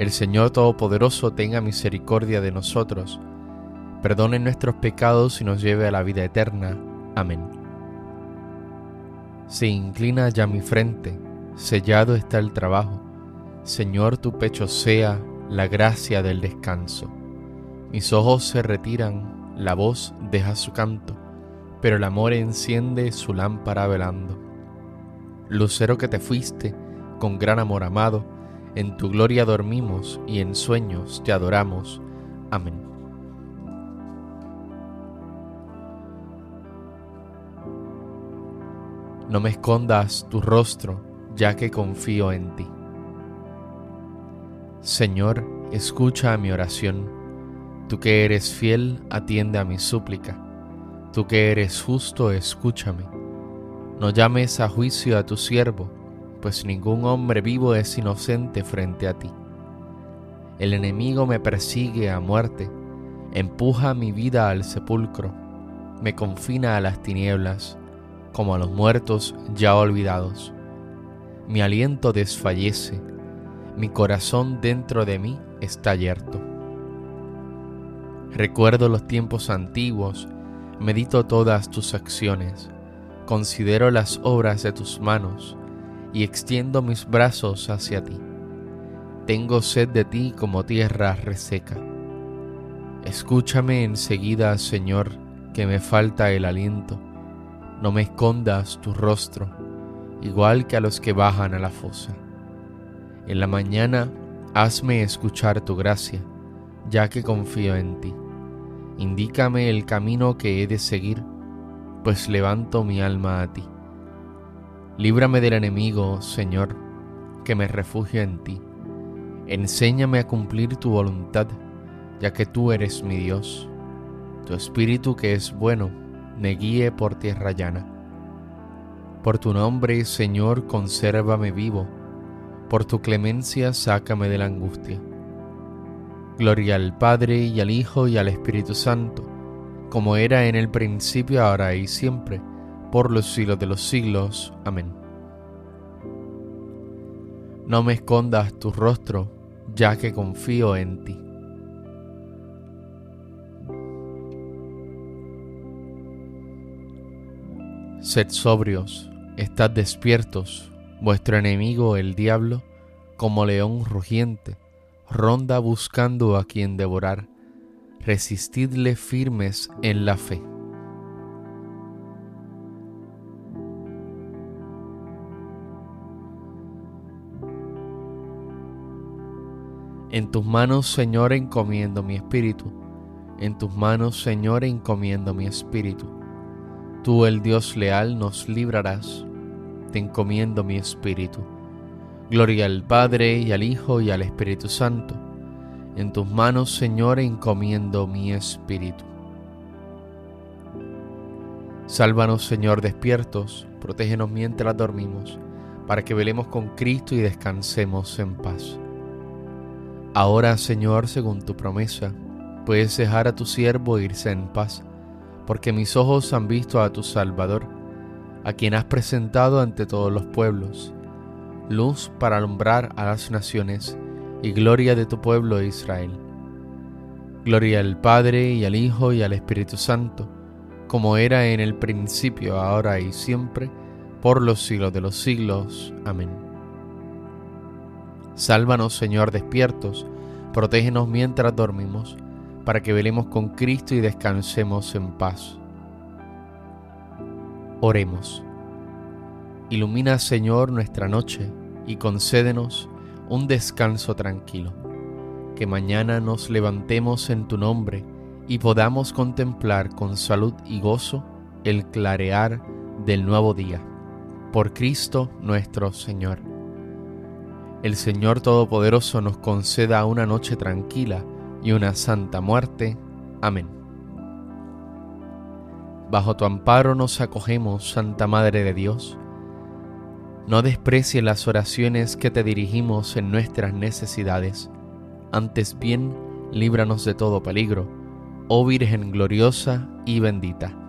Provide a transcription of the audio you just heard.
El Señor Todopoderoso tenga misericordia de nosotros, perdone nuestros pecados y nos lleve a la vida eterna. Amén. Se inclina ya mi frente, sellado está el trabajo. Señor, tu pecho sea la gracia del descanso. Mis ojos se retiran, la voz deja su canto, pero el amor enciende su lámpara velando. Lucero que te fuiste, con gran amor amado, en tu gloria dormimos y en sueños te adoramos. Amén. No me escondas tu rostro, ya que confío en ti. Señor, escucha mi oración. Tú que eres fiel, atiende a mi súplica. Tú que eres justo, escúchame. No llames a juicio a tu siervo pues ningún hombre vivo es inocente frente a ti. El enemigo me persigue a muerte, empuja mi vida al sepulcro, me confina a las tinieblas, como a los muertos ya olvidados. Mi aliento desfallece, mi corazón dentro de mí está yerto. Recuerdo los tiempos antiguos, medito todas tus acciones, considero las obras de tus manos, y extiendo mis brazos hacia ti. Tengo sed de ti como tierra reseca. Escúchame enseguida, Señor, que me falta el aliento. No me escondas tu rostro, igual que a los que bajan a la fosa. En la mañana hazme escuchar tu gracia, ya que confío en ti. Indícame el camino que he de seguir, pues levanto mi alma a ti. Líbrame del enemigo, Señor, que me refugio en ti. Enséñame a cumplir tu voluntad, ya que tú eres mi Dios. Tu espíritu que es bueno, me guíe por tierra llana. Por tu nombre, Señor, consérvame vivo. Por tu clemencia, sácame de la angustia. Gloria al Padre y al Hijo y al Espíritu Santo, como era en el principio, ahora y siempre por los siglos de los siglos. Amén. No me escondas tu rostro, ya que confío en ti. Sed sobrios, estad despiertos, vuestro enemigo el diablo, como león rugiente, ronda buscando a quien devorar. Resistidle firmes en la fe. En tus manos, Señor, encomiendo mi espíritu. En tus manos, Señor, encomiendo mi espíritu. Tú, el Dios leal, nos librarás. Te encomiendo mi espíritu. Gloria al Padre y al Hijo y al Espíritu Santo. En tus manos, Señor, encomiendo mi espíritu. Sálvanos, Señor, despiertos, protégenos mientras dormimos, para que velemos con Cristo y descansemos en paz. Ahora, Señor, según tu promesa, puedes dejar a tu siervo irse en paz, porque mis ojos han visto a tu Salvador, a quien has presentado ante todos los pueblos, luz para alumbrar a las naciones y gloria de tu pueblo Israel. Gloria al Padre y al Hijo y al Espíritu Santo, como era en el principio, ahora y siempre, por los siglos de los siglos. Amén. Sálvanos, Señor, despiertos, protégenos mientras dormimos, para que velemos con Cristo y descansemos en paz. Oremos. Ilumina, Señor, nuestra noche y concédenos un descanso tranquilo. Que mañana nos levantemos en tu nombre y podamos contemplar con salud y gozo el clarear del nuevo día por Cristo nuestro Señor. El Señor Todopoderoso nos conceda una noche tranquila y una santa muerte. Amén. Bajo tu amparo nos acogemos, Santa Madre de Dios. No desprecie las oraciones que te dirigimos en nuestras necesidades, antes bien líbranos de todo peligro, oh Virgen gloriosa y bendita.